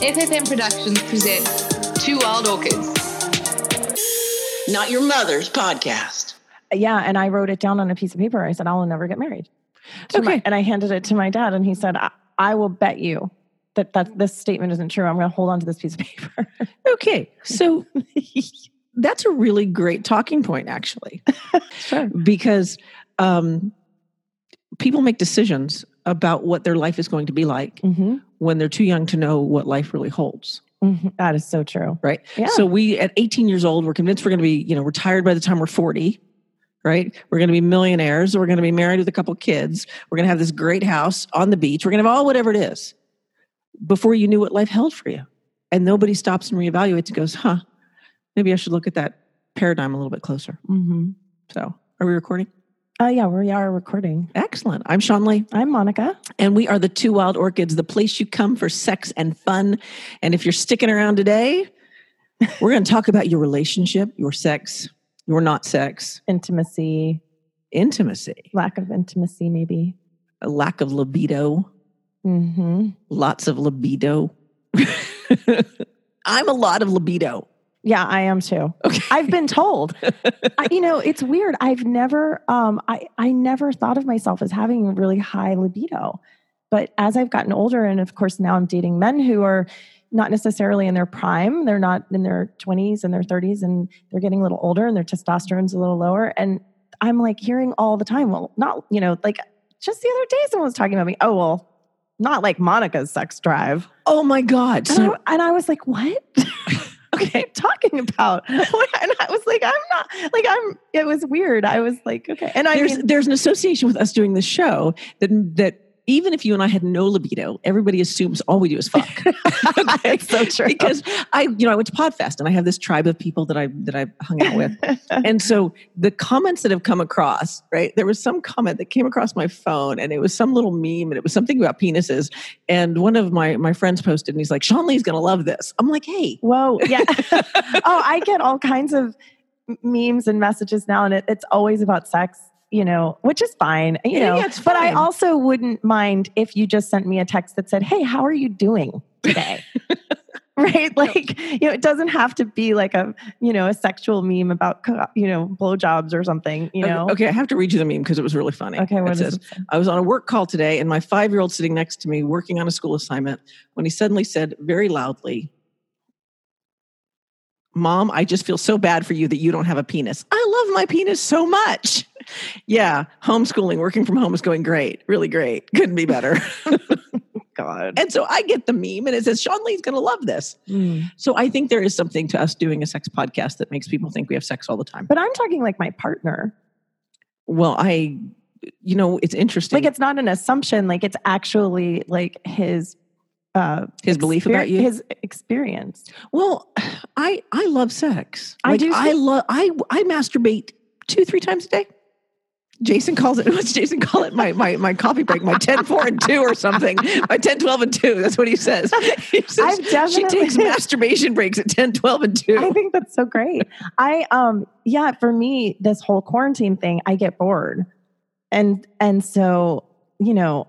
FFM Productions presents Two Wild Orchids. Not your mother's podcast. Yeah, and I wrote it down on a piece of paper. I said, "I will never get married." To my- Okay. and I handed it to my dad, and he said, "I, I will bet you that that this statement isn't true. I'm going to hold on to this piece of paper." Okay. So that's a really great talking point, actually, sure. because um, people make decisions about what their life is going to be like hmm when they're too young to know what life really holds. hmm That is so true. Right. Yeah. So we, at 18 years old, we're convinced we're going to be, you know, retired by the time we're 40. Right. We're going to be millionaires. We're going to be married with a couple kids. We're going to have this great house on the beach. We're going to have all whatever it is before you knew what life held for you. And nobody stops and reevaluates and goes, huh, maybe I should look at that paradigm a little bit closer. hmm So are we recording? Uh, yeah, we are recording. Excellent. I'm Sean Lee. I'm Monica. And we are the Two Wild Orchids, the place you come for sex and fun. And if you're sticking around today, we're going to talk about your relationship, your sex, your not sex, Intimacy, intimacy, lack of intimacy, maybe. a lack of libido, mm-hmm. lots of libido. I'm a lot of libido. Yeah, I am too. Okay. I've been told. I, you know, it's weird. I've never, um, I, I never thought of myself as having a really high libido. But as I've gotten older, and of course now I'm dating men who are not necessarily in their prime. They're not in their 20s and their 30s, and they're getting a little older, and their testosterone's a little lower. And I'm like hearing all the time, well, not you know, like just the other day, someone was talking about me. Oh well, not like Monica's sex drive. Oh my God. And, I, and I was like, what? you talking about? and I was like, I'm not like I'm. It was weird. I was like, okay. And I there's, mean, there's an association with us doing the show that, that even if you and I had no libido, everybody assumes all we do is fuck. Okay? it's so true. because I, you know, I went to Podfest and I have this tribe of people that I that I hung out with, and so the comments that have come across, right? There was some comment that came across my phone, and it was some little meme, and it was something about penises. And one of my my friends posted, and he's like, "Sean Lee's gonna love this." I'm like, "Hey, Whoa, yeah. oh, I get all kinds of memes and messages now, and it, it's always about sex. You know, which is fine. You Yeah, know, yeah, but I also wouldn't mind if you just sent me a text that said, "Hey, how are you doing today?" right? Like, you know, it doesn't have to be like a, you know, a sexual meme about, you know, blowjobs or something. You know. okay, I have to read you the meme because it was really funny." Okay. It What is says, it? I was on a work call today, and my five year old sitting next to me working on a school assignment when he suddenly said very loudly, Mom, I just feel so bad for you that you don't have a penis. I love my penis so much. yeah, homeschooling, working from home is going great, really great. Couldn't be better. God. and so I get the meme, and it says, Sean Lee's going to love this. Mm. So I think there is something to us doing a sex podcast that makes people think we have sex all the time. But I'm talking like my partner. Well, I, you know, it's interesting. Like it's not an assumption. Like it's actually like his uh His belief about you? his experience Well, I I love sex. I Like, do I love I I masturbate two three times a day. Jason calls it what's Jason call it my my my coffee break my 10 4 and 2 or something. My 10 12 and 2. That's what he says. He says she takes masturbation breaks at 10 12 and 2. i think that's so great i um yeah for me this whole quarantine thing i get bored and and so you know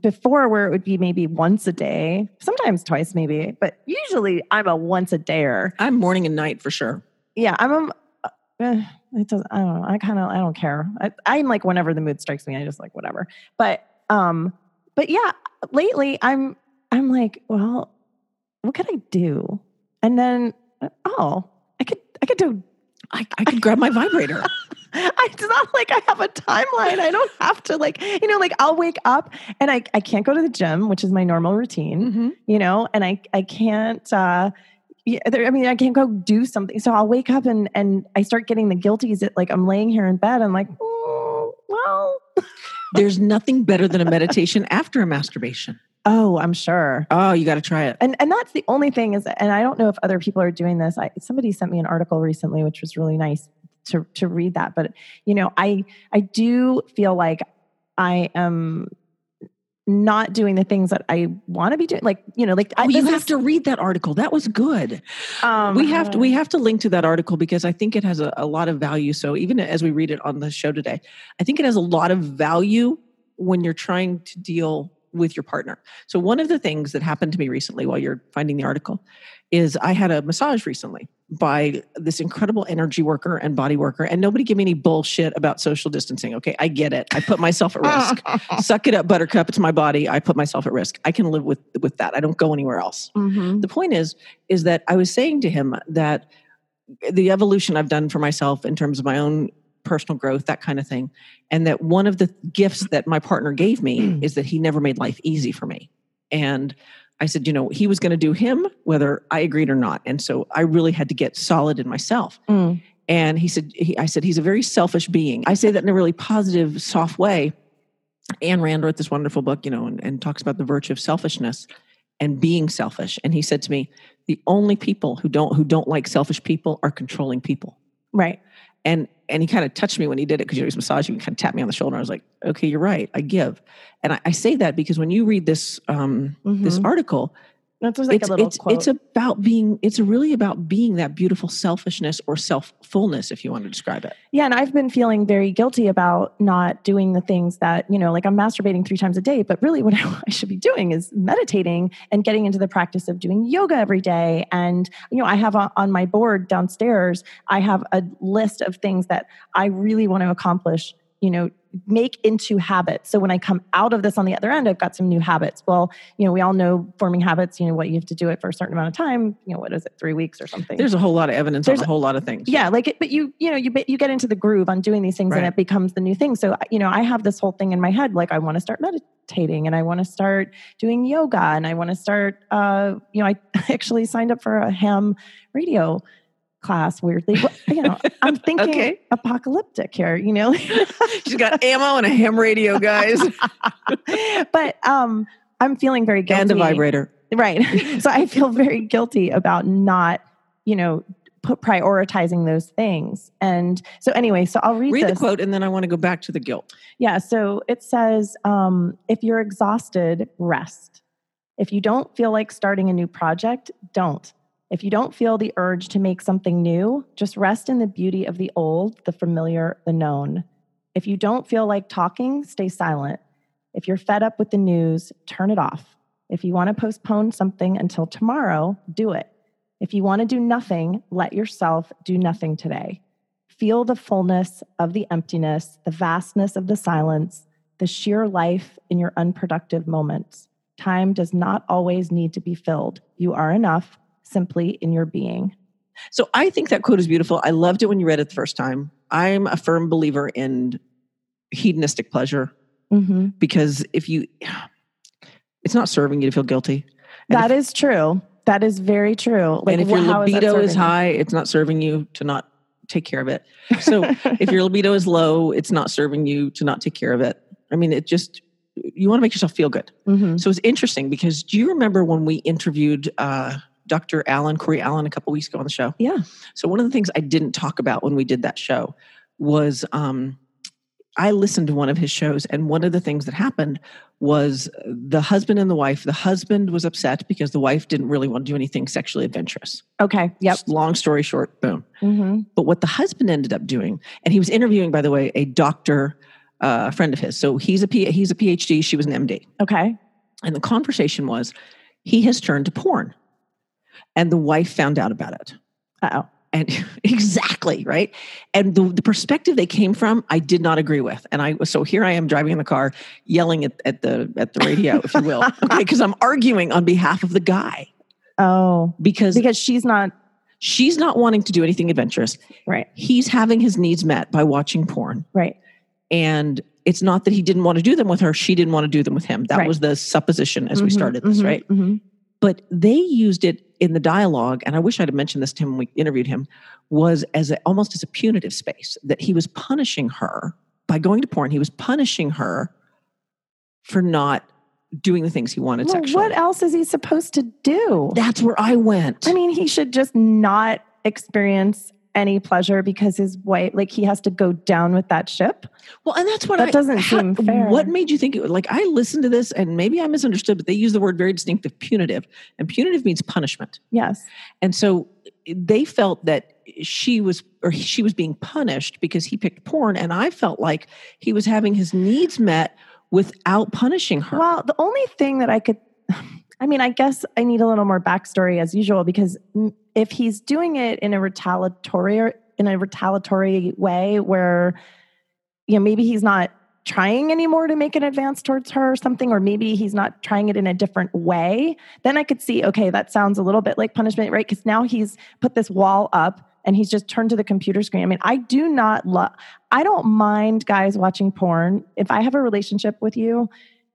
before where it would be maybe once a day sometimes twice maybe but usually i'm a once a dayer I'm morning and night for sure. yeah i'm a eh, it doesn't i don't know i kind of i don't care I, i'm like whenever the mood strikes me i just like whatever but um but yeah lately i'm i'm like well what could i do and then oh i could i could do I, I could grab my vibrator. It's not like I have a timeline. I don't have to like, you know, like I'll wake up and I, I can't go to the gym, which is my normal routine, Mhm. you know, and I, I can't, uh, yeah, there, I mean, I can't go do something. So I'll wake up and, and I start getting the guilties that like I'm laying here in bed. I'm like, oh, well, There's nothing better than a meditation after a masturbation. oh, I'm sure. Oh, you got to try it. And and that's the only thing is, and I don't know if other people are doing this. I, somebody sent me an article recently, which was really nice to to read that. But you know, I I do feel like I am not doing the things that I want to be doing. Like you know, like I, Oh, you have is, to read that article. That was good. Um, we have to we have to link to that article because I think it has a, a lot of value. So even as we read it on the show today, I think it has a lot of value when you're trying to deal with your partner. So one of the things that happened to me recently while you're finding the article is I had a massage recently by this incredible energy worker and body worker and nobody give me any bullshit about social distancing. Okay, I get it. I put myself at risk. Suck it up buttercup, it's my body. I put myself at risk. I can live with with that. I don't go anywhere else. Mhm. The point is is that I was saying to him that the evolution I've done for myself in terms of my own personal growth, that kind of thing. And that one of the gifts that my partner gave me is that he never made life easy for me. And I said, you know, he was going to do him whether I agreed or not. And so I really had to get solid in myself. Mm. And he said, he, I said, he's a very selfish being. I say that in a really positive, soft way. Ayn Rand wrote this wonderful book, you know, and, and talks about the virtue of selfishness and being selfish. And he said to me, the only people who don't who don't like selfish people are controlling people. Right. And and he kind of touched me when he did it because you know, he was massaging me, kind of tapped me on the shoulder. I was like, okay, you're right. I give. And I, I say that because when you read this um, this Mhm. article, That's like it's a little it's quote. it's about being it's really about being that beautiful selfishness or self fullness, if you want to describe it. Yeah, and I've been feeling very guilty about not doing the things that, you know, like I'm masturbating three times a day, but really what I, should be doing is meditating and getting into the practice of doing yoga every day. And, you know, I have on, on my board downstairs, I have a list of things that I really want to accomplish, you know, make into habits. So when I come out of this on the other end, I've got some new habits. Well, you know, we all know forming habits, you know, what you have to do it for a certain amount of time, you know, what is it, three weeks or something? There's a whole lot of evidence There's- on a whole lot of things. yeah like it, but you you know you you get into the groove on doing these things and it becomes the new thing so you know i have this whole thing in my head like i want to start meditating and i want to start doing yoga and i want to start uh you know i actually signed up for a ham radio class weirdly you know i'm thinking Okay. apocalyptic here you know She's got ammo and a ham radio, guys, but um i'm feeling very guilty and a vibrator. Right. so I feel very guilty about not, you know, put prioritizing those things. And so anyway, so I'll read, Read the quote, and then I want to go back to the guilt. Yeah. So it says, um, if you're exhausted, rest. If you don't feel like starting a new project, don't. If you don't feel the urge to make something new, just rest in the beauty of the old, the familiar, the known. If you don't feel like talking, stay silent. If you're fed up with the news, turn it off. If you want to postpone something until tomorrow, do it. If you want to do nothing, let yourself do nothing today. Feel the fullness of the emptiness, the vastness of the silence, the sheer life in your unproductive moments. Time does not always need to be filled. You are enough simply in your being. So I think that quote is beautiful. I loved it when you read it the first time. I'm a firm believer in hedonistic pleasure Mm-hmm. because if you, it's not serving you to feel guilty. And That is true. That is very true. and if your wh- how that libido is you? high, it's not serving you to not take care of it. So if your libido is low, it's not serving you to not take care of it. I mean, it just, you want to make yourself feel good. Mhm. So it's interesting because do you remember when we interviewed uh, Dr. Allen, Corey Allen, a couple weeks ago on the show? Yeah. So one of the things I didn't talk about when we did that show was um, I listened to one of his shows, and one of the things that happened was the husband and the wife. The husband was upset because the wife didn't really want to do anything sexually adventurous. Okay. Yep. Just long story short, boom. hmm But what the husband ended up doing, and he was interviewing, by the way, a doctor, uh, a friend of his. So he's a P- he's a PhD. She was an MD. Okay. And the conversation was he has turned to porn. And the wife found out about it. Uh oh. And exactly, right? And the, the perspective they came from, I did not agree with. And I so here I am driving in the car, yelling at, at the at the radio, if you will. Okay, because I'm arguing on behalf of the guy. Oh, Because because she's not she's not wanting to do anything adventurous. right. He's having his needs met by watching porn. Right. And it's not that he didn't want to do them with her, she didn't want to do them with him. That Right. was the supposition as we Mhm, started this, mhm, right? mhm. but they used it in the dialogue and i wish i'd have mentioned this to him when we interviewed him was as a, almost as a punitive space that he was punishing her by going to porn. He was punishing her for not doing the things he wanted Well, sexually. what else is he supposed to do? that's where i went. I mean, he should just not experience any pleasure because his wife, like, he has to go down with that ship. well and that's what that I, doesn't seem fair. what made you think it like i listened to this and maybe i misunderstood but they use the word very distinctive punitive and punitive means punishment Yes. And so they felt that she was or she was being punished because he picked porn and I felt like he was having his needs met without punishing her. Well, the only thing that I could, I mean, I guess I need a little more backstory as usual because if he's doing it in a retaliatory in a retaliatory way where, you know, maybe he's not trying anymore to make an advance towards her or something, or maybe he's not trying it in a different way, then I could see, okay, that sounds a little bit like punishment, right? Because now he's put this wall up and he's just turned to the computer screen. I mean, I do not love, I don't mind guys watching porn. If I have a relationship with you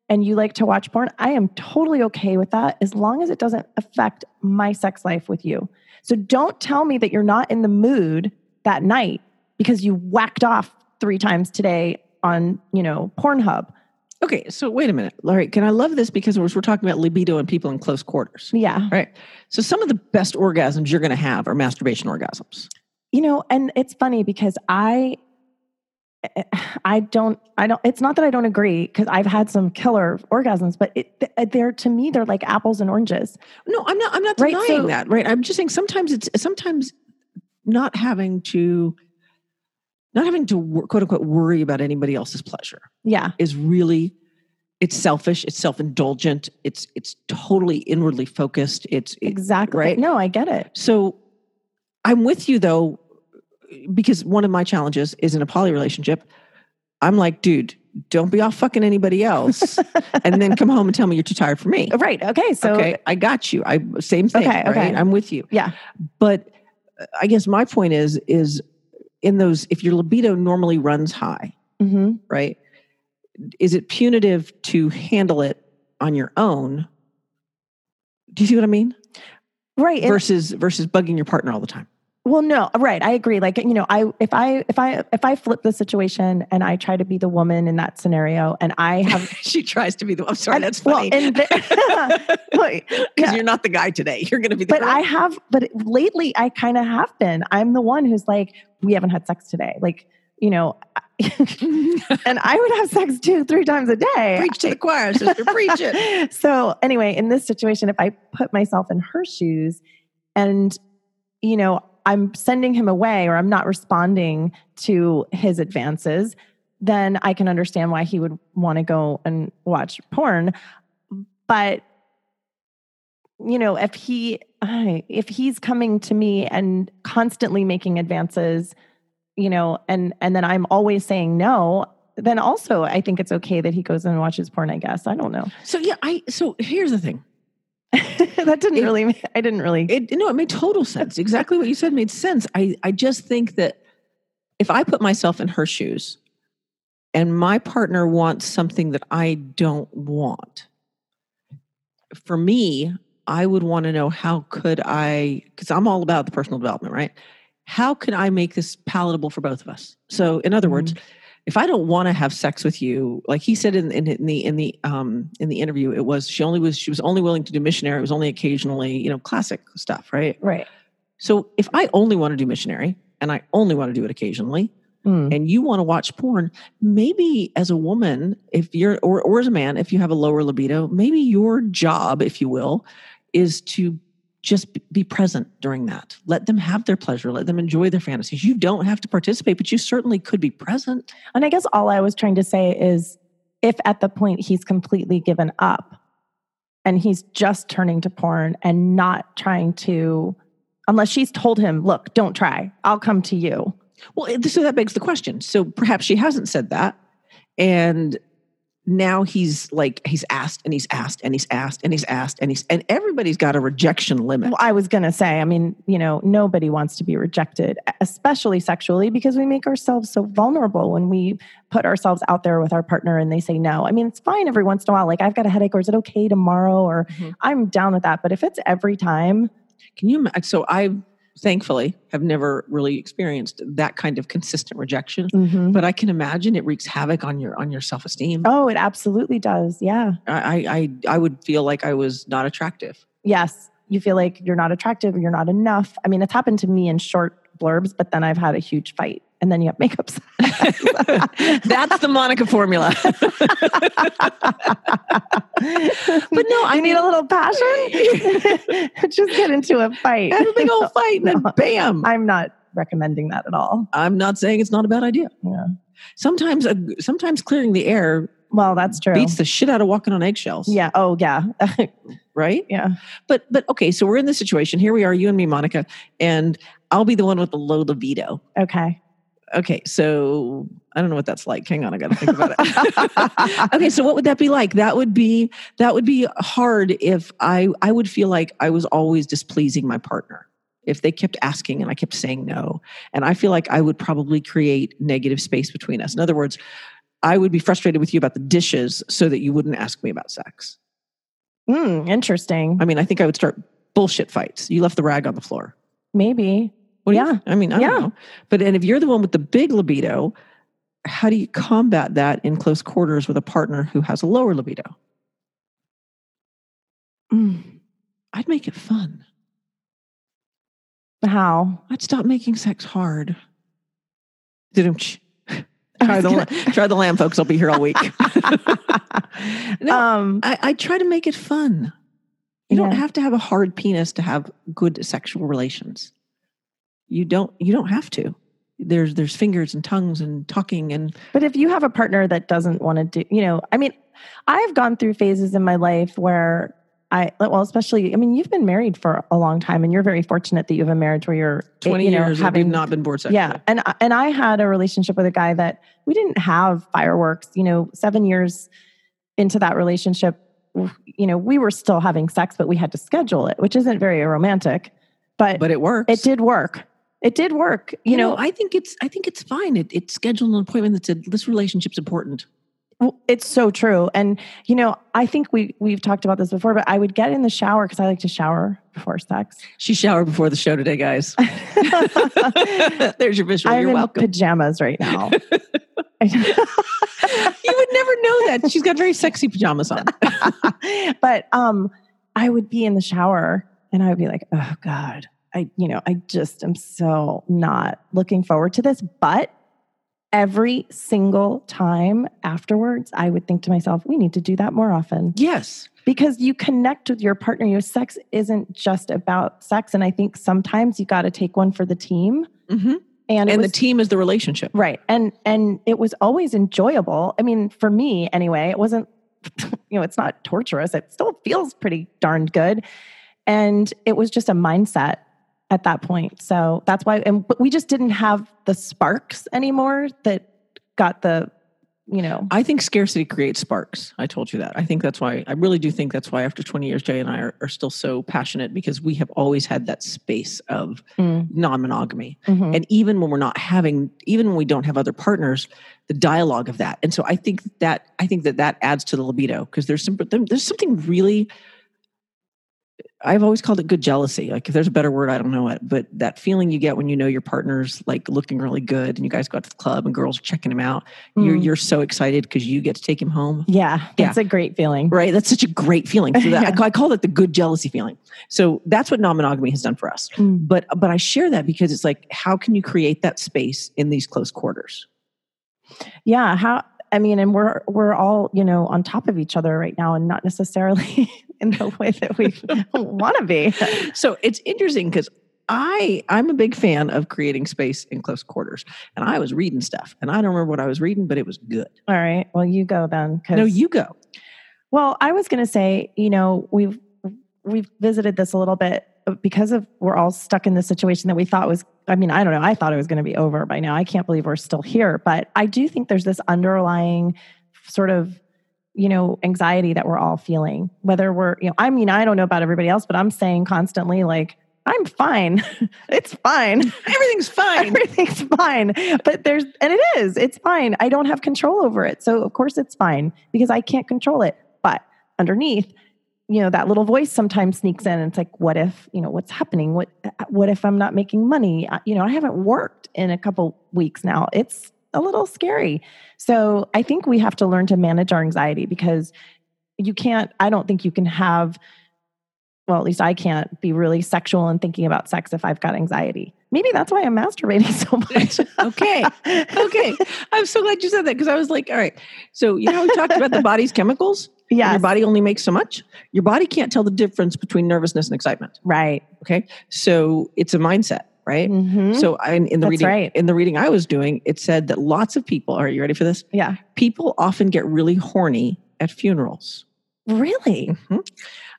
and you like to watch porn, I am totally okay with that as long as it doesn't affect my sex life with you. So don't tell me that you're not in the mood that night because you whacked off three times today on, you know, Pornhub. Okay, so wait a minute. Right, can I love this because we're, we're talking about libido and people in close quarters. Yeah. Right. So some of the best orgasms you're going to have are masturbation orgasms. You know, and it's funny because I I don't I don't it's not that I don't agree because I've had some killer orgasms, but it, uh, they're to me they're like apples and oranges. No, I'm not I'm not Right, denying so- that, right? I'm just saying sometimes it's sometimes not having to not having to quote unquote worry about anybody else's pleasure Yeah. is really it's selfish, it's self-indulgent, it's it's totally inwardly focused. It's it- Exactly. right? No, I get it. So I'm with you though, because one of my challenges is in a poly relationship. I'm like, dude, don't be off fucking anybody else, and then come home and tell me you're too tired for me. Right. Okay. So okay, I got you. I same thing. Okay, okay. I'm with you. yeah. But uh, I guess my point is is in those if your libido normally runs high, hmm right? Is it punitive to handle it on your own? Do you see what I mean? Right. Versus versus bugging your partner all the time. Well, no, right. I agree. Like, you know, I if I if I if I flip the situation and I try to be the woman in that scenario and I have she tries to be the. I'm sorry, and- that's funny. the- Well, Because yeah. you're not the guy today. You're going to be the. but girl. I have but lately I kind of have been. I'm the one who's like, we haven't had sex today. Like, you know, and I would have sex two, three times a day. preach to the choir, sister. preach it. so anyway, in this situation, if I put myself in her shoes and, you know, I'm sending him away or I'm not responding to his advances, then I can understand why he would want to go and watch porn. But, you know, if he, if he's coming to me and constantly making advances, you know, and and then I'm always saying no, then also I think it's okay that he goes and watches porn. I guess I don't know. So yeah, I. So here's the thing. that didn't It- really. I didn't really. It no, it made total sense. Exactly what you said made sense. I I just think that if I put myself in her shoes, and my partner wants something that I don't want, for me, I would want to know how could I, because I'm all about the personal development, right? How can I make this palatable for both of us? So, in other words, mm-hmm. If I don't want to have sex with you, like he said in, in, in the in the um in the interview, it was she only was she was only willing to do missionary. It was only occasionally, you know, classic stuff, right? right. So if I only want to do missionary and I only want to do it occasionally, Mm. and you want to watch porn, maybe as a woman, if you're or, or as a man, if you have a lower libido, maybe your job, if you will, is to just be- present during that. Let them have their pleasure. Let them enjoy their fantasies. You don't have to participate, but you certainly could be present. And I guess all I was trying to say is, if at the point he's completely given up, and he's just turning to porn and not trying to, unless she's told him, "Look, don't try. I'll come to you." Well, so that begs the question. So perhaps she hasn't said that. And now he's like, he's asked and he's asked and he's asked and he's asked and he's, and everybody's got a rejection limit. Well, I was going to say, I mean, you know, nobody wants to be rejected, especially sexually, because we make ourselves so vulnerable when we put ourselves out there with our partner and they say no. I mean, it's fine every once in a while. Like, I've got a headache, or is it okay tomorrow? Or Mhm. I'm down with that. But if it's every time, Can you imagine? So I thankfully have never really experienced that kind of consistent rejection, mhm. but I can imagine it wreaks havoc on your, on your self-esteem. oh, it absolutely does. Yeah. I, I, I would feel like I was not attractive. Yes. You feel like you're not attractive, you're not enough. I mean, it's happened to me in short blurbs, but then I've had a huge fight. And then you have makeup. That's the Monica formula. but no, I need a little passion. Just get into a fight. Have a big old fight and then bam. I'm not recommending that at all. I'm not saying it's not a bad idea. Yeah. Sometimes, uh, sometimes clearing the air Well, that's true. beats the shit out of walking on eggshells. yeah. Oh, yeah. Right. yeah. But but okay, so we're in this situation. Here we are, you and me, Monica, and I'll be the one with the low libido. Okay. Okay, so I don't know what that's like. Hang on, I got to think about it. okay, so what would that be like? That would be that would be hard if I I would feel like I was always displeasing my partner. If they kept asking and I kept saying no, and I feel like I would probably create negative space between us. In other words, I would be frustrated with you about the dishes so that you wouldn't ask me about sex. Hmm. interesting. I mean, I think I would start bullshit fights. You left the rag on the floor. Maybe. What do you- Yeah. I mean, I Yeah. don't know. But and if you're the one with the big libido, how do you combat that in close quarters with a partner who has a lower libido? Mm. I'd make it fun. How? I'd stop making sex hard. Didn't try the gonna- try the lamb, folks. I'll be here all week. No, um, I, I try to make it fun. You don't have to have a hard penis to have good sexual relations. You don't. You don't have to. There's there's fingers and tongues and talking and But if you have a partner that doesn't want to do, you know, I mean, I've gone through phases in my life where I, well, especially, I mean, you've been married for a long time and you're very fortunate that you have a marriage where you're 20 you know, years having not been bored sexually. Yeah. And, I- and I had a relationship with a guy that we didn't have fireworks, you know, seven years into that relationship, you know, we were still having sex, but we had to schedule it, which isn't very romantic, but, but it works. it did work. It did work. You, know, I think it's I think it's fine. It it scheduled an appointment that said this relationship's important. Well, It's so true. And you know, I think we we've talked about this before, but I would get in the shower because I like to shower before sex. She showered before the show today, guys. There's your visual. I'm You're in welcome. pajamas right now. you would never know that. She's got very sexy pajamas on. but um I would be in the shower and I would be like, oh God, I, you know, I just am so not looking forward to this. But every single time afterwards, I would think to myself, we need to do that more often. yes. because you connect with your partner. Your sex isn't just about sex, and I think sometimes you got to take one for the team. hmm And, And was, the team is the relationship. right, and and it was always enjoyable. I mean, for me anyway, it wasn't. You know, it's not torturous. It still feels pretty darn good, and it was just a mindset at that point. So that's why, and but we just didn't have the sparks anymore that got the, you know, I think scarcity creates sparks. I told you that. I think that's why, I really do think that's why after 20 years, Jay and I are, are still so passionate because we have always had that space of mm, non monogamy. mhm. And even when we're not having, even when we don't have other partners, the dialogue of that. And so I think that, I think that that adds to the libido because there's some, there's something really, I've always called it good jealousy. Like if there's a better word, I don't know it, but that feeling you get when you know your partner's like looking really good and you guys go out to the club and girls are checking him out. You're, Mm. you're so excited because you get to take him home. yeah, Yeah. it's a great feeling. Right. That's such a great feeling. So that, Yeah. I, call, I call it the good jealousy feeling. So that's what non-monogamy has done for us. Mm. But but I share that because it's like, how can you create that space in these close quarters? Yeah, how I mean, and we're we're all you know on top of each other right now, and not necessarily in the way that we want to be. So it's interesting because I I'm a big fan of creating space in close quarters. And I was reading stuff, and I don't remember what I was reading, but it was good. All right, well, you go then. No, you go. Well, I was going to say, you know, we've we've visited this a little bit uh, because of we're all stuck in this situation that we thought was. I mean, I don't know. I thought it was going to be over by now. I can't believe we're still here, but I do think there's this underlying sort of you know anxiety that we're all feeling whether we're you know i mean i don't know about everybody else but i'm saying constantly like i'm fine. It's fine. Everything's fine. everything's fine. But there's and it is it's fine. I don't have control over it. So of course it's fine because i can't control it. But underneath you know that little voice sometimes sneaks in and it's like what if you know what's happening? What what if i'm not making money? You know i haven't worked in a couple weeks now. It's a little scary so i think we have to learn to manage our anxiety because you can't i don't think you can have well, at least I can't be really sexual and thinking about sex if I've got anxiety. Maybe that's why I'm masturbating so much. okay. Okay. I'm so glad you said that because I was like, all right. So, you know, we talked about the body's chemicals. Yeah. Your body only makes so much. Your body can't tell the difference between nervousness and excitement. Right. Okay. So it's a mindset. Right? Mhm. So I, in the That's reading right. in the reading I was doing, it said that lots of people. Are you ready for this? yeah. People often get really horny at funerals. Really? Mhm.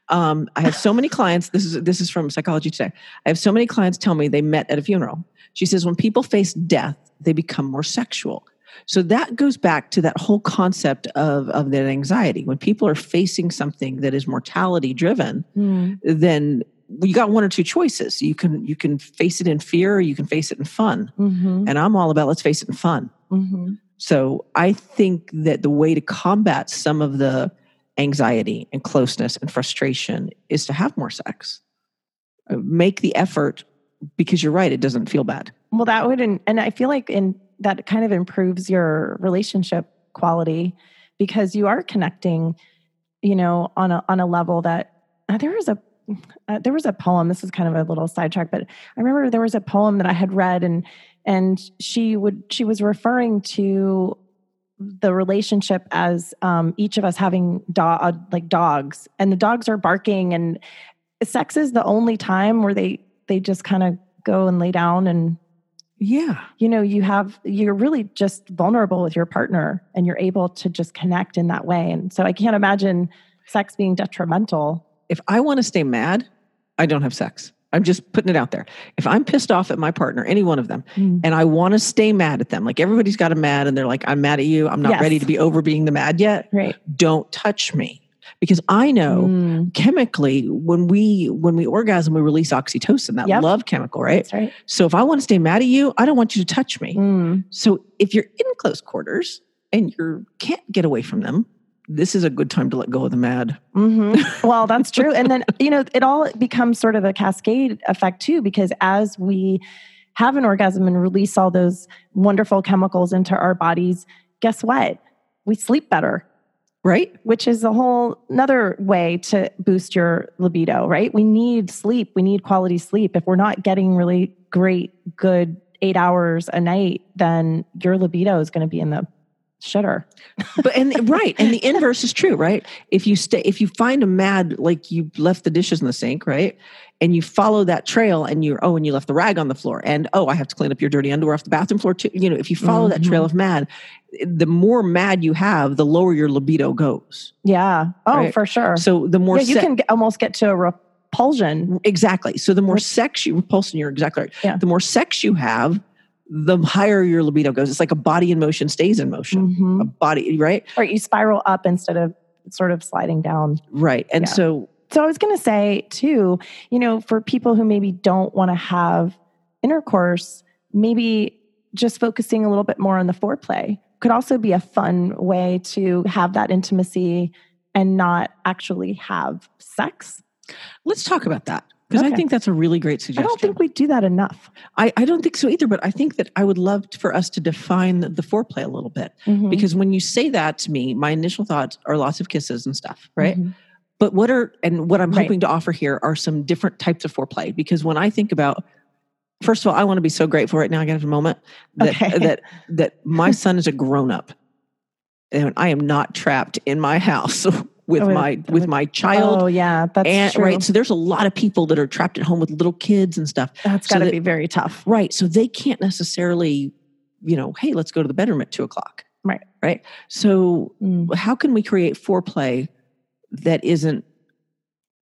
Um, I have so many clients. This is this is from Psychology Today. I have so many clients tell me they met at a funeral. She says when people face death, they become more sexual. So that goes back to that whole concept of of that anxiety. When people are facing something that is mortality driven, Mm. then you got one or two choices. You can you can face it in fear, or you can face it in fun. Mhm. And I'm all about let's face it in fun. Mhm. So I think that the way to combat some of the anxiety and closeness and frustration is to have more sex. Uh, Make the effort because you're right, it doesn't feel bad. Well, that would, and and I feel like in that kind of improves your relationship quality because you are connecting, you know, on a on a level that uh, there was a uh, there was a poem. This is kind of a little sidetrack, but I remember there was a poem that I had read, and and she would she was referring to the relationship as um, each of us having dog like dogs, and the dogs are barking, and sex is the only time where they they just kind of go and lay down and Yeah. you know you have you're really just vulnerable with your partner and you're able to just connect in that way and so i can't imagine sex being detrimental If I want to stay mad, I don't have sex. I'm just putting it out there. If I'm pissed off at my partner, any one of them, and I want to stay mad at them, like everybody's got a mad and they're like, I'm mad at you. I'm not Yes. ready to be over being the mad yet. right Don't touch me. Because I know Mm, chemically when we when we orgasm we release oxytocin that Yep. love chemical right that's right so if i want to stay mad at you i don't want you to touch me Mm, so if you're in close quarters and you can't get away from them this is a good time to let go of the mad mhm. well that's true and then you know it all becomes sort of a cascade effect too because as we have an orgasm and release all those wonderful chemicals into our bodies guess what we sleep better right which is a whole another way to boost your libido, right? We need sleep. We need quality sleep. If we're not getting really great, good eight hours a night, then your libido is going to be in the shitter. but and right and the inverse is true right if you stay if you find a mad like you left the dishes in the sink right and you follow that trail and you're oh and you left the rag on the floor and oh i have to clean up your dirty underwear off the bathroom floor too you know if you follow that trail mm-hmm. of mad the more mad you have the lower your libido goes Yeah. Oh, Right. for sure. so the more yeah, you se- can get, almost get to a repulsion. exactly so the more sex you repulsion you're exactly right Yeah. the more sex you have the higher your libido goes it's like a body in motion stays in motion Mhm. a body right Or you spiral up instead of sort of sliding down. right and Yeah. so So I was going to say too, you know, for people who maybe don't want to have intercourse, maybe just focusing a little bit more on the foreplay could also be a fun way to have that intimacy and not actually have sex. let's talk about that because i think that's a really great suggestion. I don't think we do that enough. I, I don't think so either, but I think that I would love for us to define the foreplay a little bit. Mhm. Because when you say that to me, my initial thoughts are lots of kisses and stuff, right? Mhm. But what are, and what I'm Right. hoping to offer here are some different types of foreplay. Because when I think about, first of all, I want to be so grateful right now. I got a moment that, Okay. that, that my son is a grown up and I am not trapped in my house with With- my, with my child. Oh yeah, that's and true. right. So there's a lot of people that are trapped at home with little kids and stuff. That's got to that- be very tough. Right. So they can't necessarily, you know, hey, let's go to the bedroom at two o'clock. Right. Right. So Mm. how can we create foreplay that isn't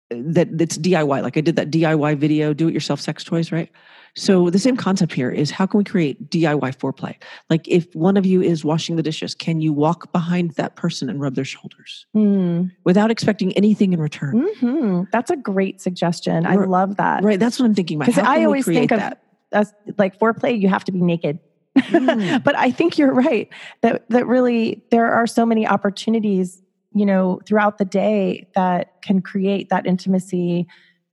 that that's DIY? Like I did that DIY video, do it yourself sex toys, right? So the same concept here is how can we create DIY foreplay? Like if one of you is washing the dishes, can you walk behind that person and rub their shoulders Mm. without expecting anything in return? Mhm. That's a great suggestion. I love that. Right. That's what I'm thinking about. Because I always think of that? as like foreplay, you have to be naked. Mm. but I think you're right that that really there are so many opportunities, you know, throughout the day that can create that intimacy.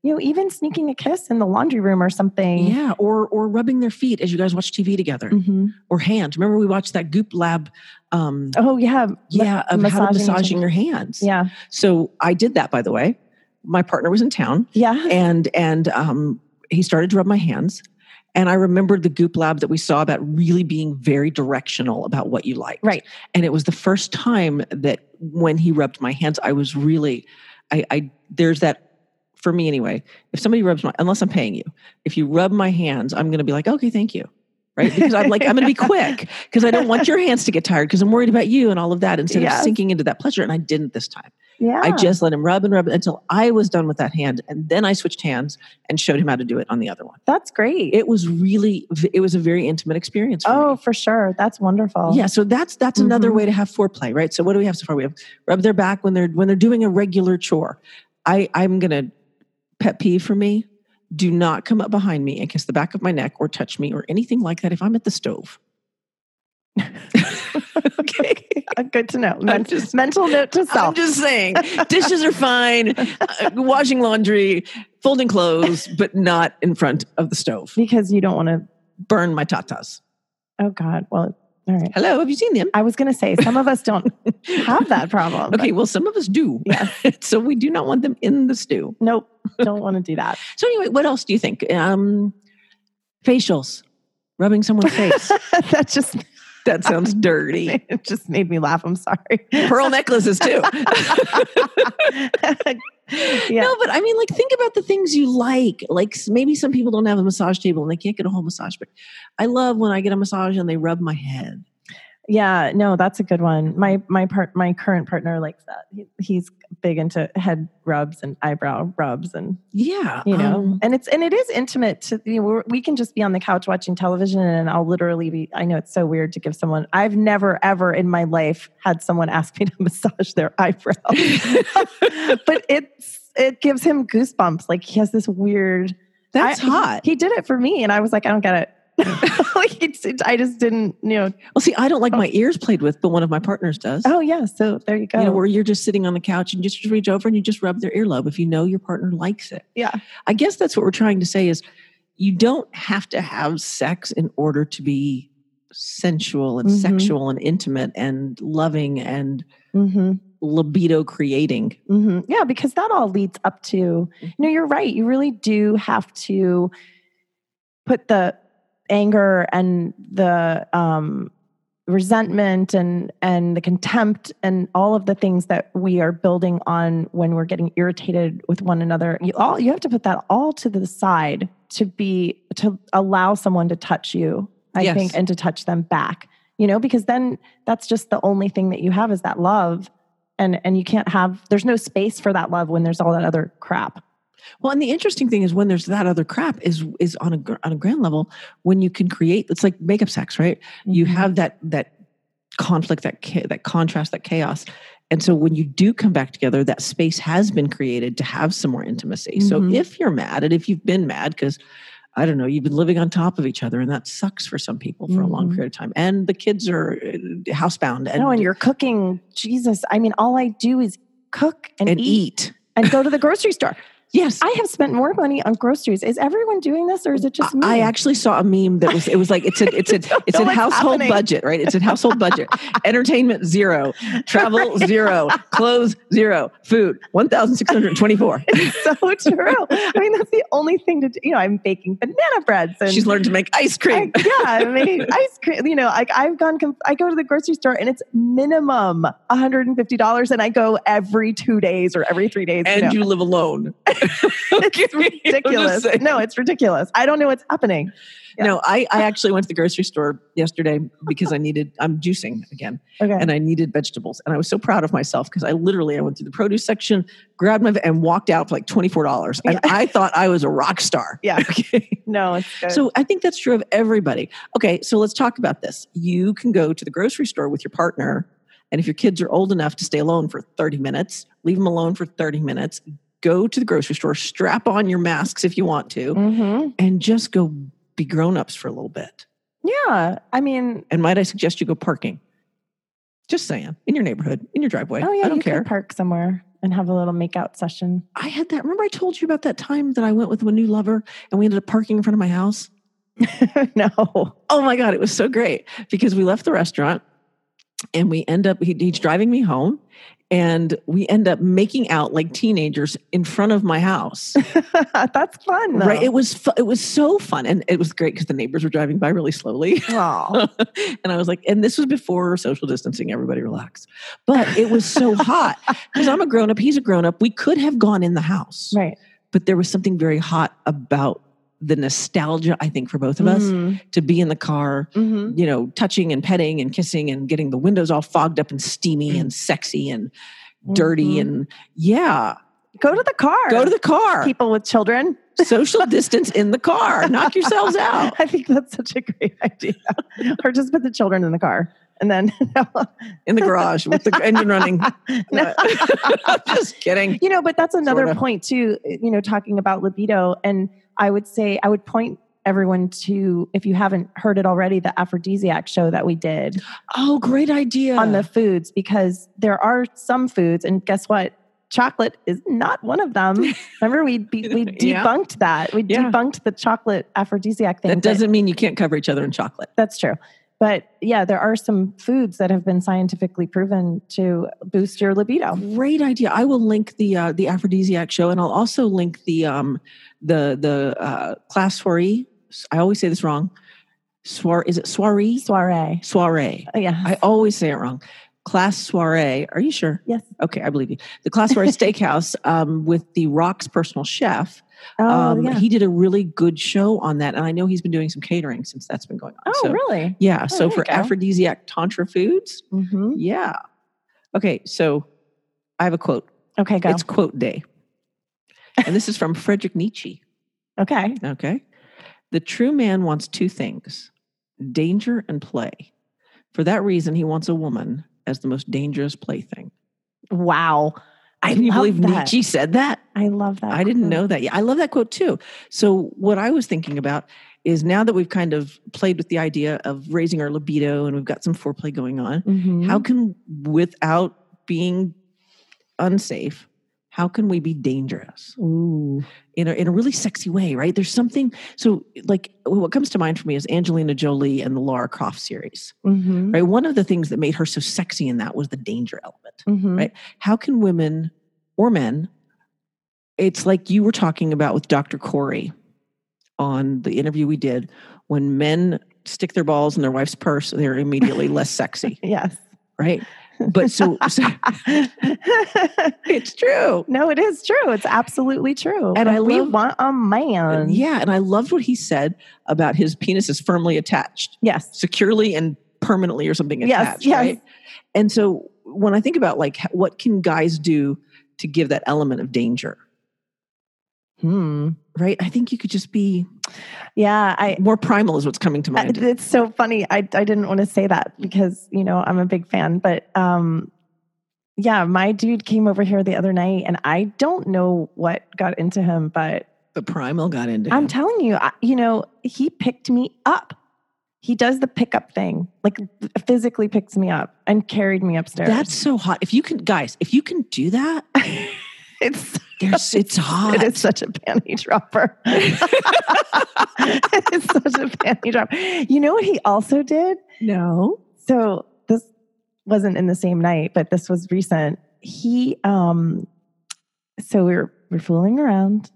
You know, even sneaking a kiss in the laundry room or something. Yeah, or or rubbing their feet as you guys watch TV together, Mhm. or hands. Remember we watched that Goop Lab, um, Oh yeah. yeah, of how to massaging massaging your hands. Yeah. So I did that, by the way. My partner was in town, Yeah. and and um, he started to rub my hands, and I remembered the Goop Lab that we saw about really being very directional about what you like. Right. And it was the first time that when he rubbed my hands, I was really, I, I there's that for me anyway, if somebody rubs my, unless I'm paying you, if you rub my hands, I'm going to be like, okay, thank you. Right. Because I'm like, I'm going to be quick because I don't want your hands to get tired because I'm worried about you and all of that instead Yes. of sinking into that pleasure. And I didn't this time. Yeah. I just let him rub and rub until I was done with that hand. And then I switched hands and showed him how to do it on the other one. That's great. It was really, it was a very intimate experience. For oh, me. for sure. That's wonderful. Yeah, so that's that's another Mhm. way to have foreplay, right? So what do we have so far? We have rub their back when they're when they're doing a regular chore. I I'm gonna pet peeve for me. Do not come up behind me and kiss the back of my neck or touch me or anything like that if I'm at the stove. okay. Uh, Good to know. Men- just- mental note to I'm self. just saying, dishes are fine, uh, washing laundry, folding clothes, but not in front of the stove. because you don't want to. Burn my tatas. Oh God. Well, right. Hello, have you seen them? I was going to say some of us don't have that problem. Okay, well, some of us do. Yeah. so we do not want them in the stew. Nope. Don't want to do that. So anyway, what else do you think? Um, facials, rubbing someone's face. that just that sounds dirty. it just made me laugh. I'm sorry. Pearl necklaces too. yeah. No, but I mean, like, think about the things you like. Like, maybe some people don't have a massage table and they can't get a whole massage, but I love when I get a massage and they rub my head. Yeah, no, that's a good one. My my part my current partner likes that. He, he's big into head rubs and eyebrow rubs and Yeah, you know um, and it's and it is intimate to you know, we're, can just be on the couch watching television and i'll literally be i know it's so weird to give someone i've never ever in my life had someone ask me to massage their eyebrow but it's it gives him goosebumps like he has this weird that's I- hot. he did it for me and i was like i don't get it like it's, it, i just didn't you know well, see, I don't like my ears played with, but one of my partners does. oh yeah so there you go You know, where you're just sitting on the couch and you just reach over and you just rub their earlobe if you know your partner likes it. yeah I guess that's what we're trying to say is you don't have to have sex in order to be sensual and Mhm. sexual and intimate and loving and hmm libido creating. hmm Yeah, because that all leads up to, you know, you're right. You really do have to put the anger and the um, resentment and and the contempt and all of the things that we are building on when we're getting irritated with one another. You all you have to put that all to the side to be to allow someone to touch you. I Yes. think and to touch them back. You know, because then that's just the only thing that you have is that love and and you can't have there's no space for that love when there's all that other crap Well, and the interesting thing is when there's that other crap is is on a on a grand level when you can create it's like makeup sex, right? You Mhm. have that that conflict, that cha- that contrast, that chaos. And so when you do come back together, that space has been created to have some more intimacy. So Mhm. if you're mad and if you've been mad because I don't know, you've been living on top of each other and that sucks for some people for a long Mhm. period of time. And the kids are uh, housebound and, no and you're cooking jesus i mean all i do is cook and, and eat, eat. and go to the grocery store Yes. i have spent more money on groceries is everyone doing this or is it just me I actually saw a meme that was it was like it's a it's a it's a household happening. budget, right? It's a household budget. Entertainment zero, travel zero, clothes zero, food one thousand six hundred twenty four. so true i mean that's the only thing to do you know i'm baking banana breads and She's learned to make ice I, cream. yeah, I mean, ice cream. You know, like I've gone I go to the grocery store and it's minimum one hundred and fifty dollars, and I go every two days or every three days. and know. you live alone. it's ridiculous. No, it's ridiculous. I don't know what's happening. Yeah. No, I, I actually went to the grocery store yesterday because I needed I'm juicing again Okay. and I needed vegetables. And I was so proud of myself because I literally I went through the produce section, grabbed my and walked out for like $24. And I thought I was a rock star. Yeah. Okay. no. So I think that's true of everybody. Okay, so let's talk about this. You can go to the grocery store with your partner, and if your kids are old enough to stay alone for 30 minutes, leave them alone for 30 minutes. Go to the grocery store, strap on your masks if you want to, Mhm. and just go be grown-ups for a little bit. yeah, I mean, And might I suggest you go parking? Just saying, in your neighborhood, in your driveway. oh yeah, I don't you care. can park somewhere and have a little makeout session. I had that. Remember, I told you about that time that I went with a new lover and we ended up parking in front of my house? no. Oh my God, it was so great because we left the restaurant and we end up, he, he's driving me home and we end up making out like teenagers in front of my house. That's fun. Though. right. It was, fu- it was so fun. And it was great because the neighbors were driving by really slowly. And I was like, and this was before social distancing, everybody relax. But it was so hot because I'm a grown up, he's a grown up. We could have gone in the house, right. but there was something very hot about the nostalgia, I think, for both of us Mm, to be in the car, mhm. you know, touching and petting and kissing and getting the windows all fogged up and steamy and sexy and dirty. Mhm. And yeah, Go to the car. go to the car. people with children. Social distance in the car. Knock yourselves out. I think that's such a great idea. or just put the children in the car and then in the garage with the engine running. Just kidding. you know, but that's another Sorta. point too, you know, talking about libido. And I would say, I would point everyone to, if you haven't heard it already, the aphrodisiac show that we did Oh, great idea. on the foods, because there are some foods, and guess what? Chocolate is not one of them. Remember, we be, we Yeah. debunked that. We Yeah. debunked the chocolate aphrodisiac thing. that doesn't mean you can't cover each other in chocolate. That's true. But yeah, there are some foods that have been scientifically proven to boost your libido. Great idea. I will link the uh, the aphrodisiac show, and I'll also link the um the the uh, class soiree. I always say this wrong. Soir is it soiree? Soiree. Soiree. Oh, yeah. I always say it wrong. Class soiree. Are you sure? yes. Okay, I believe you. The class soiree steakhouse um, with the Rock's personal chef. Oh, um, yeah. He did a really good show on that, and I know he's been doing some catering since that's been going on. oh, so, really? Yeah. so for go. aphrodisiac tantra foods, hmm yeah. Okay, so I have a quote. Okay, go. It's quote day. And this is from Friedrich Nietzsche. okay. Okay. The true man wants two things danger and play. For that reason, he wants a woman as the most dangerous plaything. Wow. I Can you believe that. Nietzsche said that? I love that. I didn't know that. Yeah, I love that quote too. So, what I was thinking about is now that we've kind of played with the idea of raising our libido and we've got some foreplay going on, Mhm. how can, without being unsafe, how can we be dangerous Ooh. in a, in a really sexy way, right? There's something, so like what comes to mind for me is Angelina Jolie and the Lara Croft series, Mhm. right? One of the things that made her so sexy in that was the danger element. Mhm. Right. How can women or men, it's like you were talking about with Dr. Corey on the interview we did, when men stick their balls in their wife's purse, they're immediately less sexy, Yes. right? But so, so it's true. no, it is true. It's absolutely true. And I we love- want a man. Yeah. And I loved what he said about his penis is firmly attached, Yes. securely and permanently or something Yes, attached. yes. Right. And so when I think about like what can guys do to give that element of danger, Hmm. right? I think you could just be Yeah. I, more primal is what's coming to mind. it's so funny. I, I didn't want to say that because, you know, I'm a big fan, but um, yeah, my dude came over here the other night and I don't know what got into him, but the primal got into I'm him. telling you, I, you know, he picked me up. He does the pickup thing, like physically picks me up and carried me upstairs. That's so hot. If you can, guys, if you can do that, it's there's it's hot. it is such a panty dropper. it is such a panty dropper. You know what he also did? No. So this wasn't in the same night, but this was recent. He um so we were we we're fooling around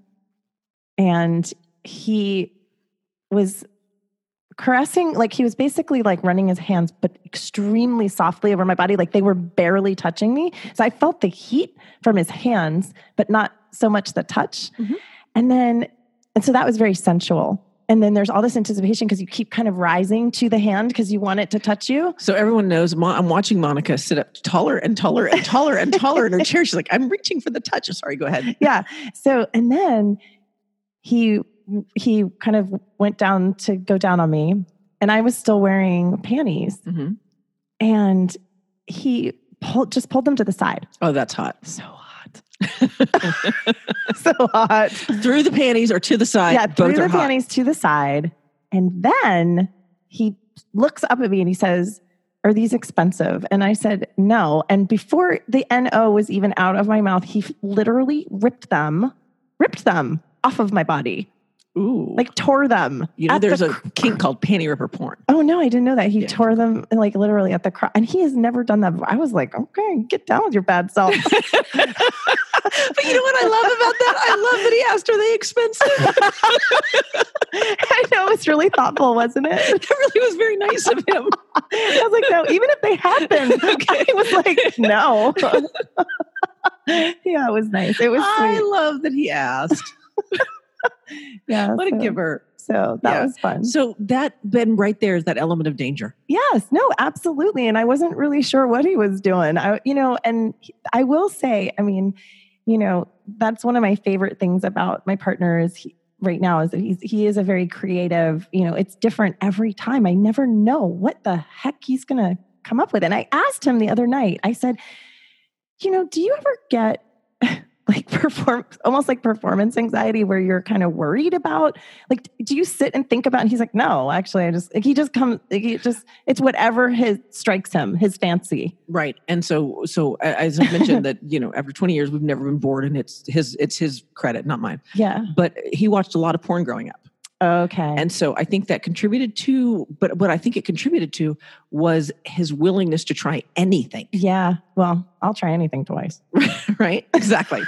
and he was caressing like he was basically like running his hands but extremely softly over my body like they were barely touching me so i felt the heat from his hands but not so much the touch Mhm. and then and so that was very sensual and then there's all this anticipation because you keep kind of rising to the hand because you want it to touch you So everyone knows Mo- I'm watching Monica sit up taller and taller and taller and taller in her chair. She's like, I'm reaching for the touch. Sorry, go ahead. yeah. So and then he he kind of went down to go down on me, and I was still wearing panties, Mhm. and he pulled just pulled them to the side. Oh, that's hot. So hot, so hot. Through the panties or to the side. yeah, threw both the hot. panties to the side, and then he looks up at me and he says. Are these expensive? And I said, no. And before the NO was even out of my mouth, he literally ripped them, ripped them off of my body. Ooh. like tore them. you know, at the there's a cr- kink called panty ripper porn. Oh no, I didn't know that. He Yeah. tore them like literally at the crotch, and he has never done that before. I was like, okay, get down with your bad self. but you know what I love about that? I love that he asked, "Are they expensive?" I know it's really thoughtful, wasn't it? that really was very nice of him. I was like, no, even if they had been, Okay. I was like, no. yeah, it was nice. It was I sweet. love that he asked. yeah. what a giver. So that Yeah. was fun. So that then right there is that element of danger. Yes, no, absolutely. And I wasn't really sure what he was doing. I, you know, and I will say, I mean, you know, that's one of my favorite things about my partner is he, right now is that he's he is a very creative. You know, it's different every time. I never know what the heck he's going to come up with. And I asked him the other night. I said, you know, do you ever get like perform almost like performance anxiety where you're kind of worried about like do you sit and think about and he's like no actually i just like he just comes like, he just it's whatever his strikes him his fancy Right. And so so as I mentioned that, you know, after 20 years we've never been bored and it's his it's his credit, not mine. yeah But he watched a lot of porn growing up. Okay And so I think that contributed to but what I think it contributed to was his willingness to try anything. yeah well i'll try anything twice right? Exactly.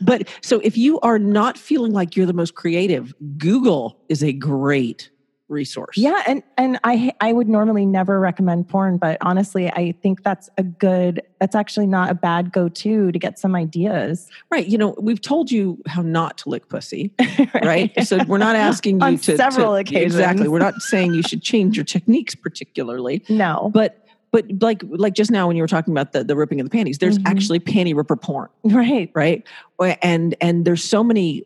but so if you are not feeling like you're the most creative, Google is a great resource. yeah and and i i would normally never recommend porn but honestly i think that's a good that's actually not a bad go-to to get some ideas Right. You know, we've told you how not to lick pussy, right? so we're not asking you On to several to- occasions. Exactly. We're not saying you should change your techniques particularly, no but but like like just now when you were talking about the the ripping of the panties, there's Mhm. actually panty ripper porn, right right? And and there's so many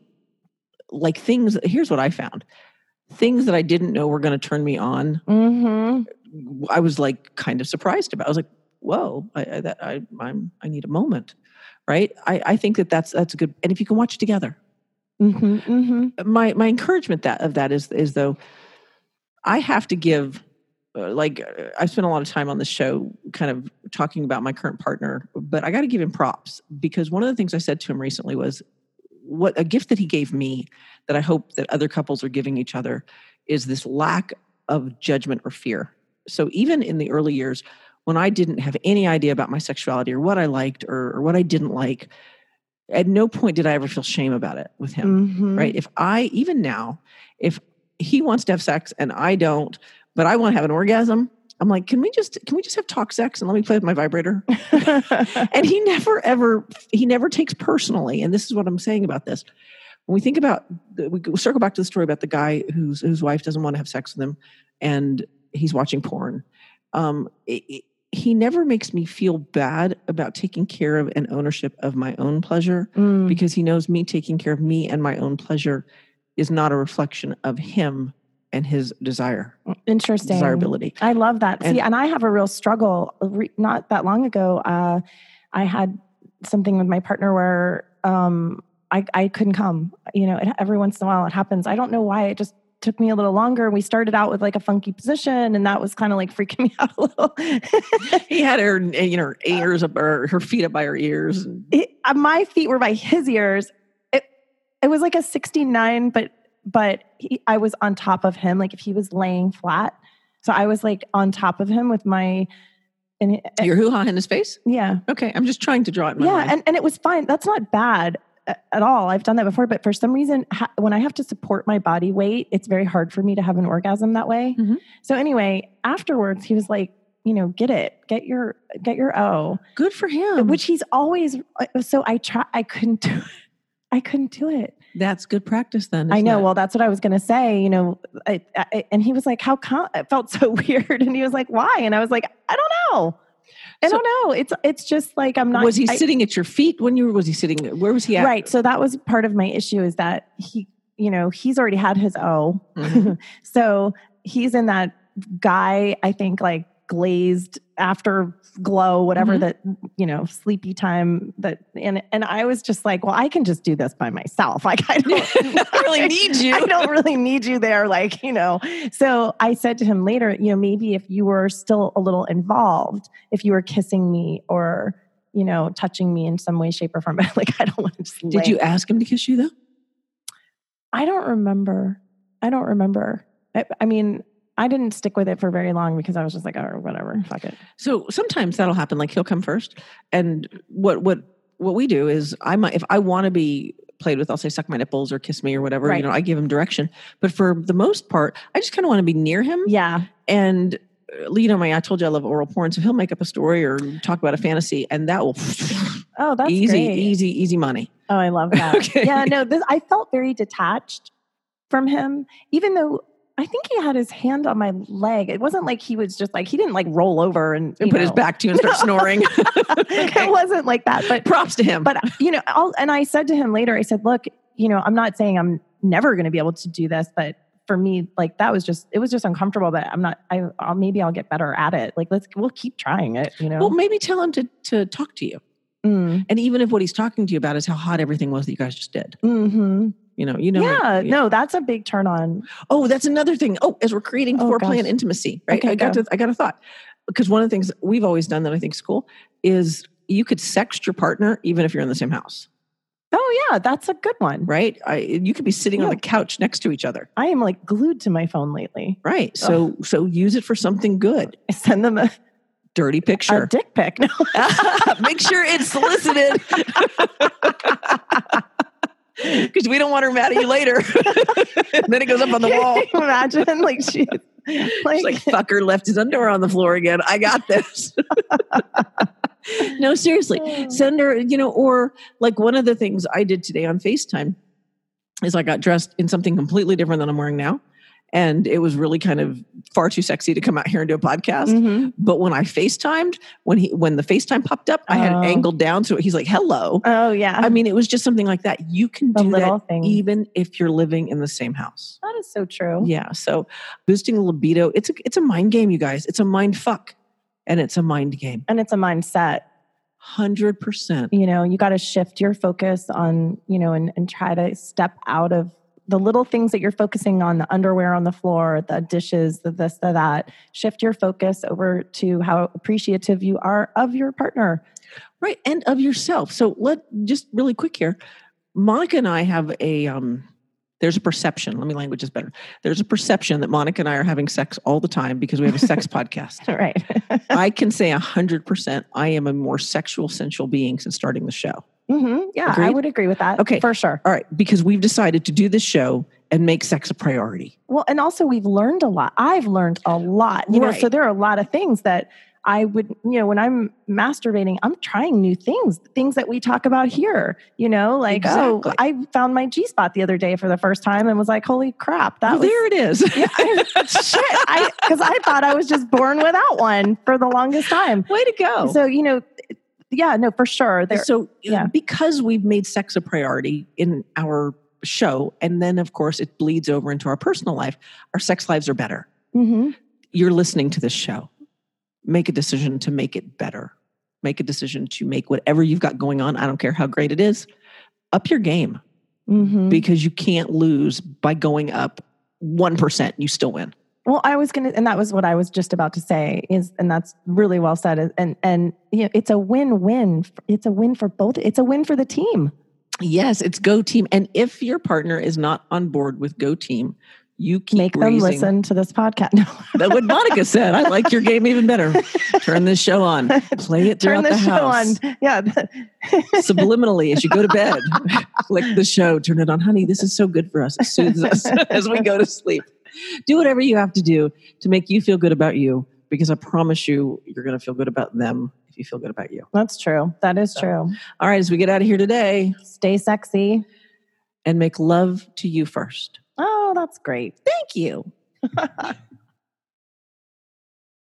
like things. Here's what I found: things that I didn't know were going to turn me on. mm-hmm I was like kind of surprised about. I was like, "Whoa, I, I, that, I I'm I need a moment." Right? I, I think that that's that's a good. And if you can watch it together, mm-hmm mm-hmm my my encouragement that of that is is though I have to give uh, like uh, I spent a lot of time on the show kind of talking about my current partner, but I got to give him props because one of the things I said to him recently was what a gift that he gave me that I hope that other couples are giving each other is this lack of judgment or fear. So even in the early years when I didn't have any idea about my sexuality or what I liked or, or what I didn't like, at no point did I ever feel shame about it with him Mhm. right? If I even now, if he wants to have sex and I don't, but I want to have an orgasm, I'm like, can we just can we just have talk sex and let me play with my vibrator? and he never ever he never takes personally. And this is what I'm saying about this. When we think about we circle back to the story about the guy whose whose wife doesn't want to have sex with him, and he's watching porn. Um, it- it- he never makes me feel bad about taking care of and ownership of my own pleasure Mm. because he knows me taking care of me and my own pleasure is not a reflection of him and his desire Interesting. desirability I love that. And- See, and I have a real struggle. Not that long ago, uh, I had something with my partner where um, I, I couldn't come. You know, it, every once in a while it happens. I don't know why. It just took me a little longer. We started out with like a funky position, and that was kind of like freaking me out a little. he had her you know ears up or her feet up by her ears it, uh, my feet were by his ears. It it was like a 69, but but he, I was on top of him, like if he was laying flat. So I was like on top of him with my and it- your hoo-ha in his face yeah. okay i'm just trying to draw it Yeah, mind. and, and it was fine. That's not bad at all. I've done that before, but for some reason, ha- when I have to support my body weight, it's very hard for me to have an orgasm that way. Mhm. So anyway, afterwards, he was like, you know, get it, get your, get your O, good for him which he's always. uh, So I try, I couldn't do it. I couldn't do it. That's good practice then I know. it? Well, that's what I was going to say. You know, I, I, and he was like, "How come?" It felt so weird, and he was like, "Why?" And I was like, "I don't know. I So- don't know. It's it's just like I'm not." was he I- sitting at your feet when you were was he sitting where was he at Right. So that was part of my issue is that he, you know, he's already had his O. Mhm. so he's in that guy, I think, like glazed afterglow, whatever Mhm. that, you know, sleepy time that and and I was just like, well, I can just do this by myself. Like I don't I really need you. I don't really need you there. Like, you know. So I said to him later, you know, maybe if you were still a little involved, if you were kissing me or you know, touching me in some way, shape, or form. But like, I don't want to just. did you ask him to kiss you though I don't remember. I don't remember. I, I mean, I didn't stick with it for very long because I was just like, oh, whatever, fuck it. So sometimes that'll happen. Like he'll come first, and what what what we do is I might if I want to be played with, I'll say suck my nipples or kiss me or whatever. Right. You know, I give him direction. But for the most part, I just kind of want to be near him Yeah. and uh, you know, my I told you I love oral porn, so he'll make up a story or talk about a fantasy, and that will Oh, that's easy, great. easy, easy money. Oh, I love that. Okay. Yeah, no, this, I felt very detached from him, even though I think he had his hand on my leg. It wasn't like he was just like he didn't like roll over and, And put his back to you and start snoring. Okay. it wasn't like that. But Props to him. but you know, I'll, and I said to him later, I said, look, you know, I'm not saying I'm never going to be able to do this, but for me, like that was just, it was just uncomfortable, but I'm not, I, I'll, maybe I'll get better at it. Like, let's, we'll keep trying it, you know? well, maybe tell him to to talk to you. Mm, And even if what he's talking to you about is how hot everything was that you guys just did, mhm. You know, you know, yeah, no, that's a big turn on. Oh, that's another thing. Oh, as we're creating Oh, foreplay and intimacy, right? Okay, I got go. to I got a thought because one of the things we've always done that I think is cool is you could sext your partner even if you're in the same house, Oh yeah, that's a good one. right? I, you could be sitting on the couch next to each other, I am like glued to my phone lately. right? So so use it for something good. I send them a, Dirty picture a dick pic. No. Make sure it's solicited. Because we don't want her mad at you later. then it goes up on the wall. Can you Imagine like she, like, like fucker left his underwear on the floor again. I got this. no, seriously. Send her, you know, or like one of the things I did today on FaceTime is I got dressed in something completely different than I'm wearing now. And it was really kind of far too sexy to come out here and do a podcast. Mhm. But when I FaceTimed, when he when the FaceTime popped up, I had Oh. it angled down so he's like, hello. Oh yeah, I mean, it was just something like that. You can the do little that thing. even if you're living in the same house. that is so true. Yeah. So boosting libido, it's a it's a mind game, you guys. It's a mind fuck. And it's a mind game. And it's a mindset. Hundred percent. You know, you got to shift your focus on, you know, and, and try to step out of the little things that you're focusing on the underwear on the floor, the dishes, the this, the that. Shift your focus over to how appreciative you are of your partner. Right. And of yourself. So let just really quick here. Monica and I have a um there's a perception. Let me language is better. There's a perception that Monica and I are having sex all the time because we have a sex podcast. right. I can say hundred percent I am a more sexual sensual being since starting the show. hmm Yeah, I Agreed? would agree with that. Okay. For sure. All right, because we've decided to do this show and make sex a priority. Well, and also we've learned a lot. I've learned a lot. You know, Right. so there are a lot of things that I would, you know, when I'm masturbating, I'm trying new things, things that we talk about here. You know, like Exactly. oh, I found my G spot the other day for the first time and was like, holy crap, that Well, was there it is. yeah, I, shit. I because I thought I was just born without one for the longest time. Way to go. So you know, yeah, no, for sure. There, so yeah. because we've made sex a priority in our show and then of course it bleeds over into our personal life our sex lives are better Mhm. you're listening to this show make a decision to make it better make a decision to make whatever you've got going on i don't care how great it is up your game Mhm. because you can't lose by going up 1% you still win Well, I was gonna, and that was what I was just about to say. Is and that's really well said. And and you know, it's a win-win. It's a win for both. It's a win for the team. yes it's go team and if your partner is not on board with go team you keep Make them listen to this podcast. No. That's what Monica said. I like your game even better. Turn this show on. Play it Turn throughout the the show house. on. Yeah. Subliminally, as you go to bed, click the show. Turn it on, honey. This is so good for us. It soothes us as we go to sleep. Do whatever you have to do to make you feel good about you, because I promise you, you're going to feel good about them if you feel good about you. That's true. That is true. All right, as we get out of here today, Stay sexy. and make love to you first. Oh, that's great. Thank you.